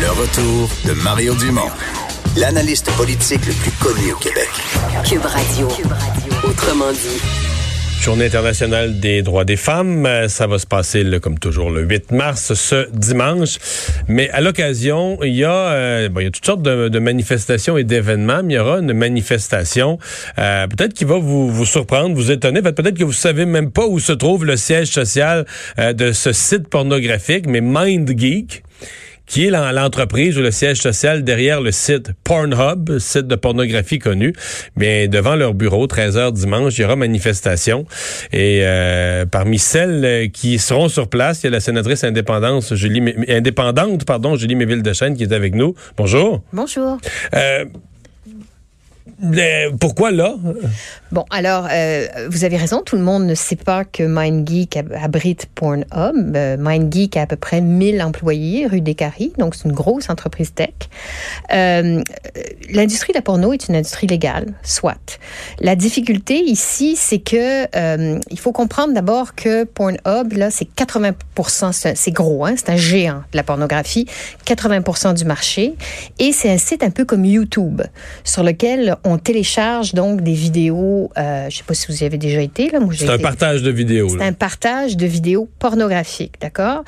Le retour de Mario Dumont, l'analyste politique le plus connu au Québec. Cube Radio. Autrement dit. Journée internationale des droits des femmes, euh, ça va se passer comme toujours le 8 mars, ce dimanche. Mais à l'occasion, il y a, euh, bon, il y a toutes sortes de, manifestations et d'événements. Mais il y aura une manifestation, euh, peut-être qui va vous, vous surprendre, vous étonner. Peut-être que vous savez même pas où se trouve le siège social de ce site pornographique, mais MindGeek qui est l'entreprise ou le siège social derrière le site Pornhub, site de pornographie connu. Bien, devant leur bureau, 13h dimanche, il y aura manifestation. Et euh, parmi celles euh, qui seront sur place, il y a la sénatrice indépendante Julie, indépendante, pardon, Julie Méville-Dechaine qui est avec nous. Bonjour. Bonjour. Euh, pourquoi là? Bon, alors, euh, vous avez raison, tout le monde ne sait pas que MindGeek abrite Pornhub. Euh, MindGeek a à peu près 1000 employés rue des Caries, donc c'est une grosse entreprise tech. Euh, l'industrie de la porno est une industrie légale, soit. La difficulté ici, c'est que il faut comprendre d'abord que Pornhub, là, c'est 80% c'est gros, hein, c'est un géant de la pornographie, 80% du marché, et c'est un site un peu comme YouTube, sur lequel on télécharge donc des vidéos. Euh, je ne sais pas si vous y avez déjà été. Là. C'est un partage de vidéos. C'est un partage de vidéos pornographiques, d'accord?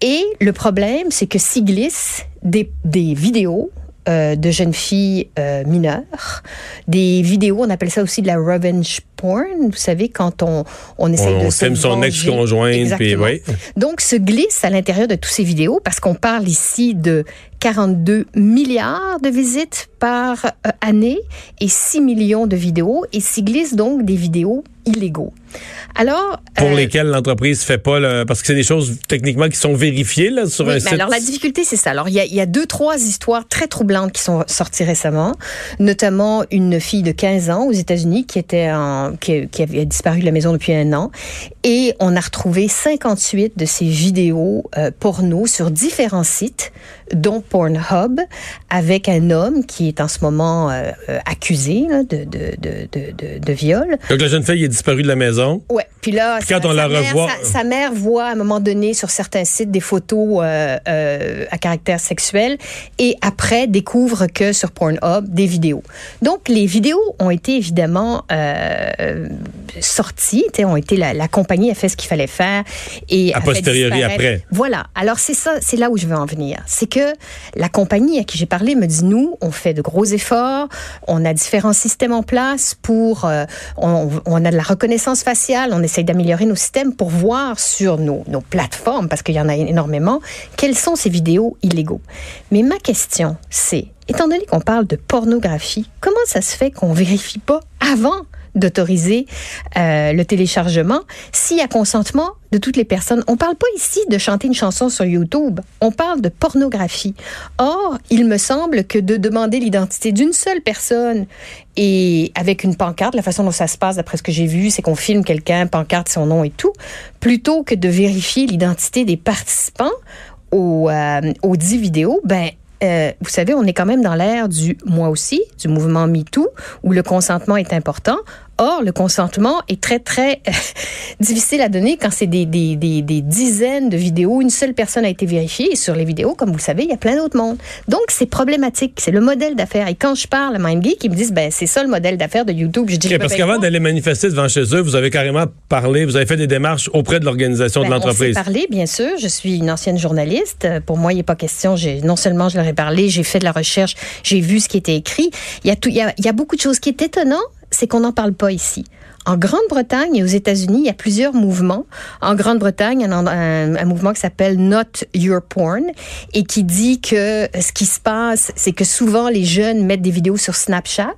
Et le problème, c'est que s'y glissent des, des vidéos euh, de jeunes filles euh, mineures, des vidéos, on appelle ça aussi de la revenge porn, vous savez, quand on, on essaie on de filme son ex-conjointe. Puis, oui. Donc, se glisse à l'intérieur de tous ces vidéos, parce qu'on parle ici de 42 milliards de visites par euh, année et 6 millions de vidéos, et s'y glisse donc des vidéos illégaux. Alors, pour euh, lesquels l'entreprise fait pas, parce que c'est des choses techniquement qui sont vérifiées là, sur un site. Alors la difficulté, c'est ça. Alors il y, a, y, a, deux, trois histoires très troublantes qui sont sorties récemment, notamment une fille de 15 ans aux États-Unis qui était en, qui, qui, avait disparu de la maison depuis un an, et on a retrouvé 58 de ces vidéos euh, porno sur différents sites, dont Pornhub, avec un homme qui est en ce moment euh, accusé là, de, de, de, de, de viol. Donc la jeune fille est disparue de la maison. Ouais. Puis là, quand on la revoit, sa, mère voit à un moment donné sur certains sites des photos euh, euh, à caractère sexuel et après découvre que sur Pornhub des vidéos. Donc les vidéos ont été évidemment euh, sorties, ont été la, la, compagnie a fait ce qu'il fallait faire et a, posteriori après. Voilà. Alors c'est ça, c'est là où je veux en venir. C'est que la compagnie à qui j'ai parlé me dit nous, on fait de gros efforts, on a différents systèmes en place pour, euh, on, on a de la reconnaissance on essaye d'améliorer nos systèmes pour voir sur nos, plateformes, parce qu'il y en a énormément, quelles sont ces vidéos illégaux. Mais ma question, c'est, étant donné qu'on parle de pornographie, comment ça se fait qu'on vérifie pas avant d'autoriser euh, le téléchargement s'il y a consentement de toutes les personnes. On parle pas ici de chanter une chanson sur YouTube, on parle de pornographie. Or, il me semble que de demander l'identité d'une seule personne et avec une pancarte, la façon dont ça se passe, d'après ce que j'ai vu, c'est qu'on filme quelqu'un, pancarte, son nom et tout, plutôt que de vérifier l'identité des participants aux, euh, aux 10 vidéos, ben euh, vous savez, on est quand même dans l'ère du moi aussi, du mouvement MeToo, où le consentement est important. Or, le consentement est très, très difficile à donner quand c'est des, des, des, des, dizaines de vidéos. Une seule personne a été vérifiée. Et sur les vidéos, comme vous le savez, il y a plein d'autres mondes. Donc, c'est problématique. C'est le modèle d'affaires. Et quand je parle à MindGeek, ils me disent, ben, c'est ça le modèle d'affaires de YouTube. Je dis, parce qu'avant d'aller manifester devant chez eux, vous avez carrément parlé, vous avez fait des démarches auprès de l'organisation de ben, l'entreprise. On parlé, bien sûr. Je suis une ancienne journaliste. Pour moi, il n'y a pas question. Non seulement je leur ai parlé, j'ai fait de la recherche, j'ai vu ce qui était écrit. Il y a, tout, il y a, il y a beaucoup de choses qui est étonnant c'est qu'on n'en parle pas ici. En Grande-Bretagne et aux États-Unis, il y a plusieurs mouvements. En Grande-Bretagne, il y a un, mouvement qui s'appelle Not Your Porn et qui dit que ce qui se passe, c'est que souvent les jeunes mettent des vidéos sur Snapchat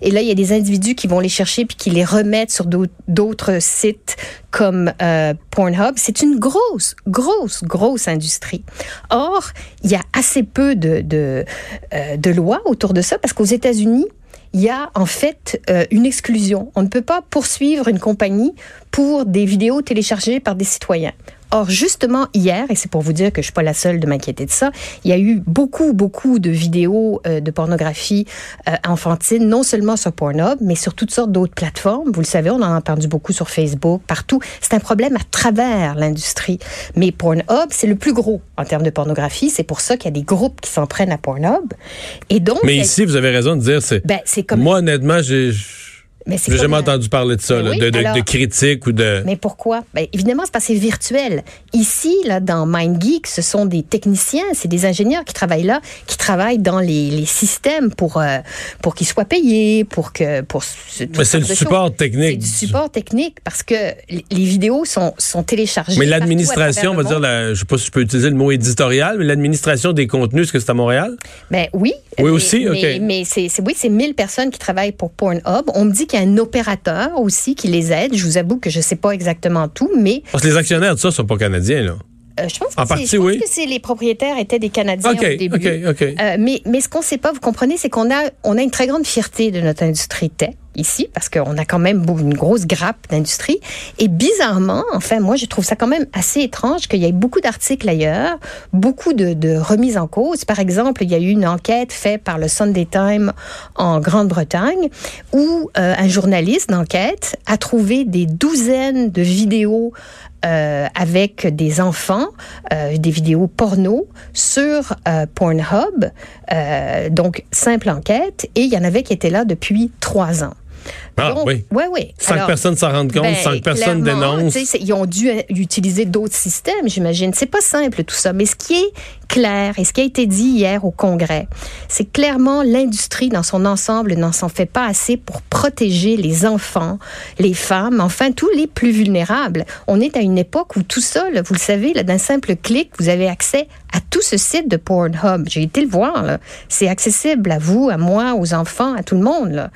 et là, il y a des individus qui vont les chercher puis qui les remettent sur d'autres sites comme euh, Pornhub. C'est une grosse, grosse, grosse industrie. Or, il y a assez peu de, euh, de lois autour de ça parce qu'aux États-Unis, il y a en fait euh, une exclusion. On ne peut pas poursuivre une compagnie pour des vidéos téléchargées par des citoyens. Or, justement, hier, et c'est pour vous dire que je suis pas la seule de m'inquiéter de ça, il y a eu beaucoup, beaucoup de vidéos euh, de pornographie euh, enfantine, non seulement sur Pornhub, mais sur toutes sortes d'autres plateformes. Vous le savez, on en a entendu beaucoup sur Facebook, partout. C'est un problème à travers l'industrie. Mais Pornhub, c'est le plus gros en termes de pornographie. C'est pour ça qu'il y a des groupes qui s'en prennent à Pornhub. Et donc... Mais ici, vous avez raison de dire, c'est... Ben, c'est comme... Moi, honnêtement, j'ai... Mais J'ai jamais entendu parler de ça, Mais là, oui, de, de, alors- de critiques ou de. Mais pourquoi? Ben, évidemment, c'est parce que c'est virtuel. Ici, là, dans MindGeek, ce sont des techniciens, c'est des ingénieurs qui travaillent là, qui travaillent dans les, les systèmes pour, euh, pour qu'ils soient payés, pour que. Pour Mais c'est le support choses. technique. C'est du support technique parce que les vidéos sont, sont téléchargées. Mais l'administration, on va dire, la, je sais pas si je peux utiliser le mot éditorial, mais l'administration des contenus, est-ce que c'est à Montréal? Ben oui. Oui, mais- aussi? OK. mais c'est, c'est- oui, c'est 1000 personnes qui travaillent pour Pornhub. On me dit qu'il y a un opérateur aussi qui les aide. Je vous avoue que je sais pas exactement tout, mais Parce que les actionnaires de ça sont pas canadiens, là. Euh, je pense que En partie, je pense oui. que les propriétaires étaient des Canadiens au début. OK, OK. Euh, mais, mais ce qu'on ne sait pas, vous comprenez, c'est qu'on a, on a une très grande fierté de notre industrie tech ici, parce qu'on a quand même une grosse grappe d'industrie. Et bizarrement, enfin, moi, je trouve ça quand même assez étrange qu'il y ait beaucoup d'articles ailleurs, beaucoup de, de remises en cause. Par exemple, il y a eu une enquête faite par le Sunday Times en Grande-Bretagne, où euh, un journaliste d'enquête a trouvé des douzaines de vidéos euh, avec des enfants, euh, des vidéos porno sur euh, Pornhub. Donc, simple enquête. Et il y en avait qui étaient là depuis trois ans. Ah, Donc, oui. ouais, ouais. Sans Alors, que personne s'en rende compte, ben, sans que personne dénonce. Ils ont dû utiliser d'autres systèmes, j'imagine. C'est pas simple tout ça, mais ce qui est clair et ce qui a été dit hier au Congrès, c'est clairement l'industrie dans son ensemble n'en s'en fait pas assez pour protéger les enfants, les femmes, enfin tous les plus vulnérables. On est à une époque où tout ça, vous le savez, d'un simple clic, vous avez accès à tout ce site de Pornhub. J'ai été le voir. C'est accessible à vous, à moi, aux enfants, à tout le monde.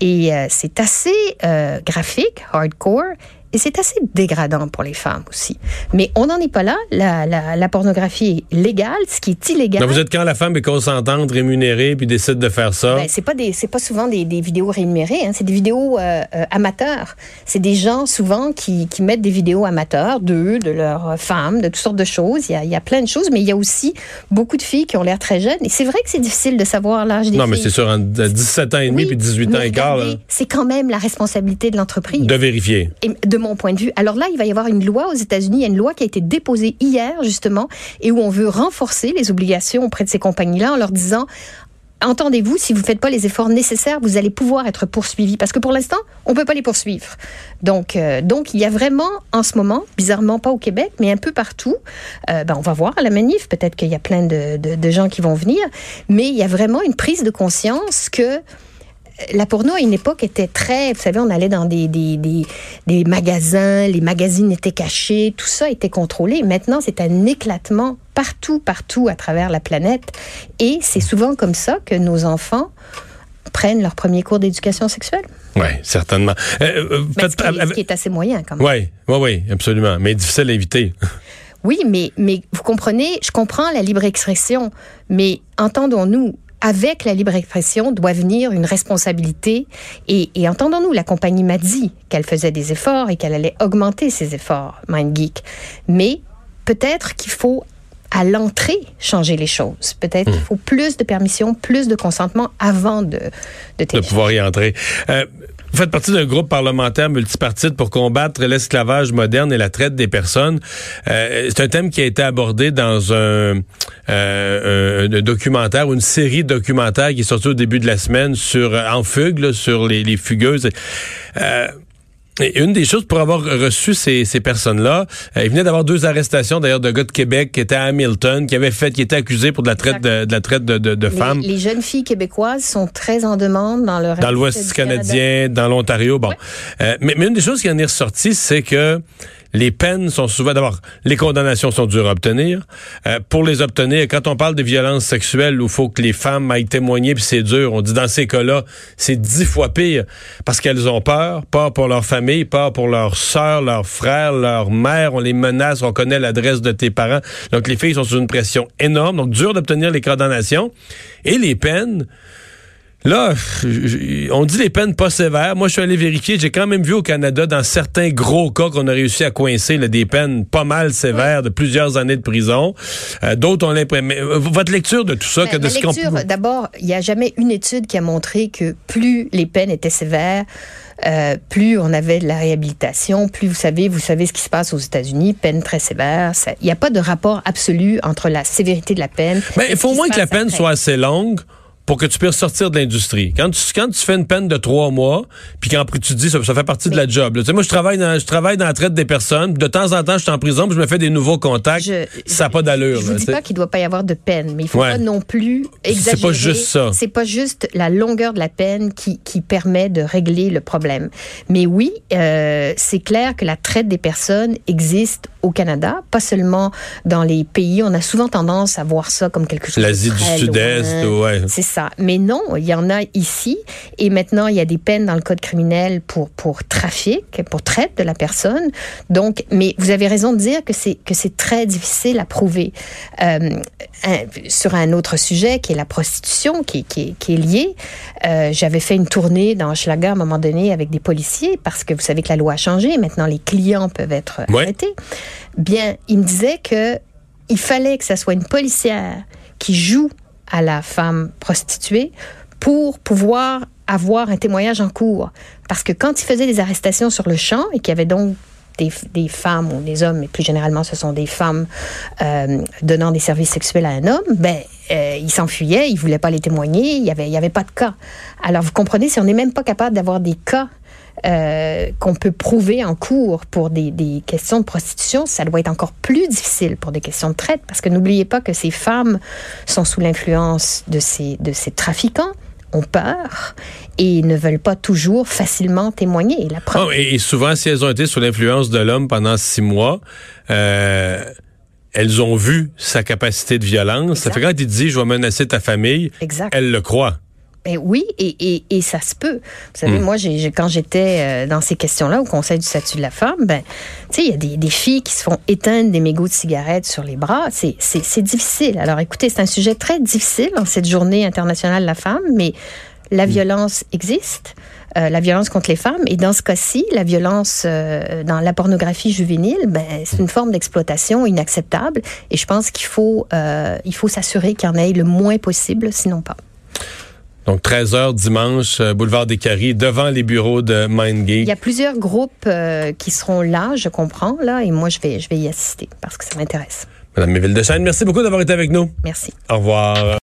Et euh, c'est assez euh, graphique, hardcore, et c'est assez dégradant pour les femmes aussi. Mais on n'en est pas là. La, la, la pornographie est légale. Ce qui est illégal, Donc, vous êtes quand la femme est consentante, rémunérée, puis décide de faire ça? ben, c'est pas des, c'est pas souvent des, des vidéos rémunérées. Hein, c'est des vidéos euh, euh, amateurs. C'est des gens souvent qui, qui mettent des vidéos amateurs d'eux, de leurs femmes, de toutes sortes de choses. Il y, a, il y a plein de choses, mais il y a aussi beaucoup de filles qui ont l'air très jeunes. Et c'est vrai que c'est difficile de savoir l'âge des non, mais filles. c'est sûr, en 17 ans et demi Oui, puis 18 ans mais et quart, C'est quand même la responsabilité de l'entreprise. de vérifier. Et de mon point de vue. Alors là, il va y avoir une loi aux États-Unis, il y a une loi qui a été déposée hier, justement, et où on veut renforcer les obligations auprès de ces compagnies-là en leur disant Entendez-vous, si vous ne faites pas les efforts nécessaires, vous allez pouvoir être poursuivi. Parce que pour l'instant, on ne peut pas les poursuivre. Donc, euh, donc, il y a vraiment, en ce moment, bizarrement pas au Québec, mais un peu partout, euh, ben, on va voir à la manif, peut-être qu'il y a plein de, de, de gens qui vont venir, mais il y a vraiment une prise de conscience que la porno à une époque était très, vous savez, on allait dans des, des, des, des magasins, les magazines étaient cachés, tout ça était contrôlé. Maintenant, c'est un éclatement partout, partout à travers la planète. Et c'est souvent comme ça que nos enfants prennent leur premier cours d'éducation sexuelle. Oui, certainement. Euh, euh, Mais faites- ce, qui est, ce avec- qui est assez moyen quand même. Oui, oui, oui, absolument. Mais difficile à éviter. Oui, mais, mais vous comprenez, je comprends la libre expression, mais entendons-nous, avec la libre expression doit venir une responsabilité. Et, et entendons-nous, la compagnie m'a dit qu'elle faisait des efforts et qu'elle allait augmenter ses efforts, MindGeek. Mais peut-être qu'il faut à l'entrée changer les choses. Peut-être qu'il faut plus de permission, plus de consentement avant de, de pouvoir y entrer. Euh, vous faites partie d'un groupe parlementaire multipartite pour combattre l'esclavage moderne et la traite des personnes. Euh, c'est un thème qui a été abordé dans un, euh, un documentaire une série de documentaires qui est sorti au début de la semaine sur en fugue là, sur les, les fugueuses. Euh, et une des choses pour avoir reçu ces, ces personnes-là, euh, il venait d'avoir deux arrestations d'ailleurs de gars de Québec qui étaient à Hamilton, qui avaient fait, qui étaient accusés pour de la traite de, de la traite de, de, de femmes Les, jeunes filles québécoises sont très en demande dans le reste dans l'Ouest Canada. canadien, dans l'Ontario. Bon, Euh, mais, mais une des choses qui en est ressortie, c'est que les peines sont souvent d'abord les condamnations sont dures à obtenir. Euh, pour les obtenir, quand on parle de violences sexuelles où il faut que les femmes aillent témoigner puis c'est dur, on dit dans ces cas-là, c'est dix fois pire parce qu'elles ont peur, peur pour leur famille, peur pour leurs sœurs, leurs frères, leur mère, on les menace, on connaît l'adresse de tes parents. Donc les filles sont sous une pression énorme, donc dur d'obtenir les condamnations et les peines Là, on dit les peines pas sévères. Moi, je suis allé vérifier. J'ai quand même vu au Canada, dans certains gros cas, qu'on a réussi à coincer des peines pas mal sévères de plusieurs années de prison. Euh, d'autres ont l'impression. Euh, votre lecture de tout ça, ben, que de ce lecture, D'abord, il n'y a jamais une étude qui a montré que plus les peines étaient sévères, euh, plus on avait de la réhabilitation, plus vous savez, vous savez ce qui se passe aux États-Unis, peine très sévère. Il n'y a pas de rapport absolu entre la sévérité de la peine. Mais ben, il faut au moins que la peine soit assez longue pour que tu puisses sortir de l'industrie. Quand tu, quand tu fais une peine de trois mois, puis qu'après tu te dis ça, ça fait partie de la job. Tu sais, moi, je travaille dans je travaille dans la traite des personnes. De temps en temps, je suis en prison, puis je me fais des nouveaux contacts. ça n'a pas d'allure. Je ne dis pas qu'il ne doit pas y avoir de peine, mais il faut pas non plus exagérer. C'est pas juste ça. C'est pas juste la longueur de la peine qui, qui permet de régler le problème. Mais oui, euh, c'est clair que la traite des personnes existe au Canada, pas seulement dans les pays. On a souvent tendance à voir ça comme quelque chose. L'Asie du Sud-Est, ouais. C'est ça. Mais non, il y en a ici. Et maintenant, il y a des peines dans le code criminel pour, pour trafic, pour traite de la personne. Donc, mais vous avez raison de dire que c'est, que c'est très difficile à prouver. Euh, sur un autre sujet, qui est la prostitution, qui, qui, qui est liée, euh, j'avais fait une tournée dans Schlager à un moment donné avec des policiers parce que vous savez que la loi a changé. Maintenant, les clients peuvent être arrêtés. Bien, il me disait que il fallait que ça soit une policière qui joue à la femme prostituée pour pouvoir avoir un témoignage en cours. Parce que quand il faisait des arrestations sur le champ et qu'il y avait donc des, femmes ou des hommes, mais plus généralement ce sont des femmes euh, donnant des services sexuels à un homme, ben, euh, il s'enfuyait, il voulait pas les témoigner, il n'y avait, il y avait pas de cas. Alors vous comprenez, si on n'est même pas capable d'avoir des cas euh, qu'on peut prouver en cours pour des, des, questions de prostitution, ça doit être encore plus difficile pour des questions de traite, parce que n'oubliez pas que ces femmes sont sous l'influence de ces, de ces trafiquants ont peur et ne veulent pas toujours facilement témoigner. La oh, et, souvent, si elles ont été sous l'influence de l'homme pendant six mois, euh, elles ont vu sa capacité de violence. Ça fait quand il dit je vais menacer ta famille, exact. elles le croient. Ben oui, et, et, et, ça se peut. Vous savez, hmm. moi, quand j'étais euh, dans ces questions-là au Conseil du statut de la femme, ben, tu sais, il y a des, des, filles qui se font éteindre des mégots de cigarettes sur les bras. C'est difficile. Alors, écoutez, c'est un sujet très difficile en cette journée internationale de la femme, mais la hmm. violence existe. Euh, la violence contre les femmes. Et dans ce cas-ci, la violence euh, dans la pornographie juvénile, ben, c'est une forme d'exploitation inacceptable. Et je pense qu'il faut, euh, il faut s'assurer qu'il y en ait le moins possible, sinon pas. Donc 13 h dimanche, boulevard des Caries, devant les bureaux de MindGate. Il y a plusieurs groupes qui seront là, je comprends, là, et moi je vais, je vais y assister parce que ça m'intéresse. Madame Méville de Chêne, merci beaucoup d'avoir été avec nous. Merci. Au revoir.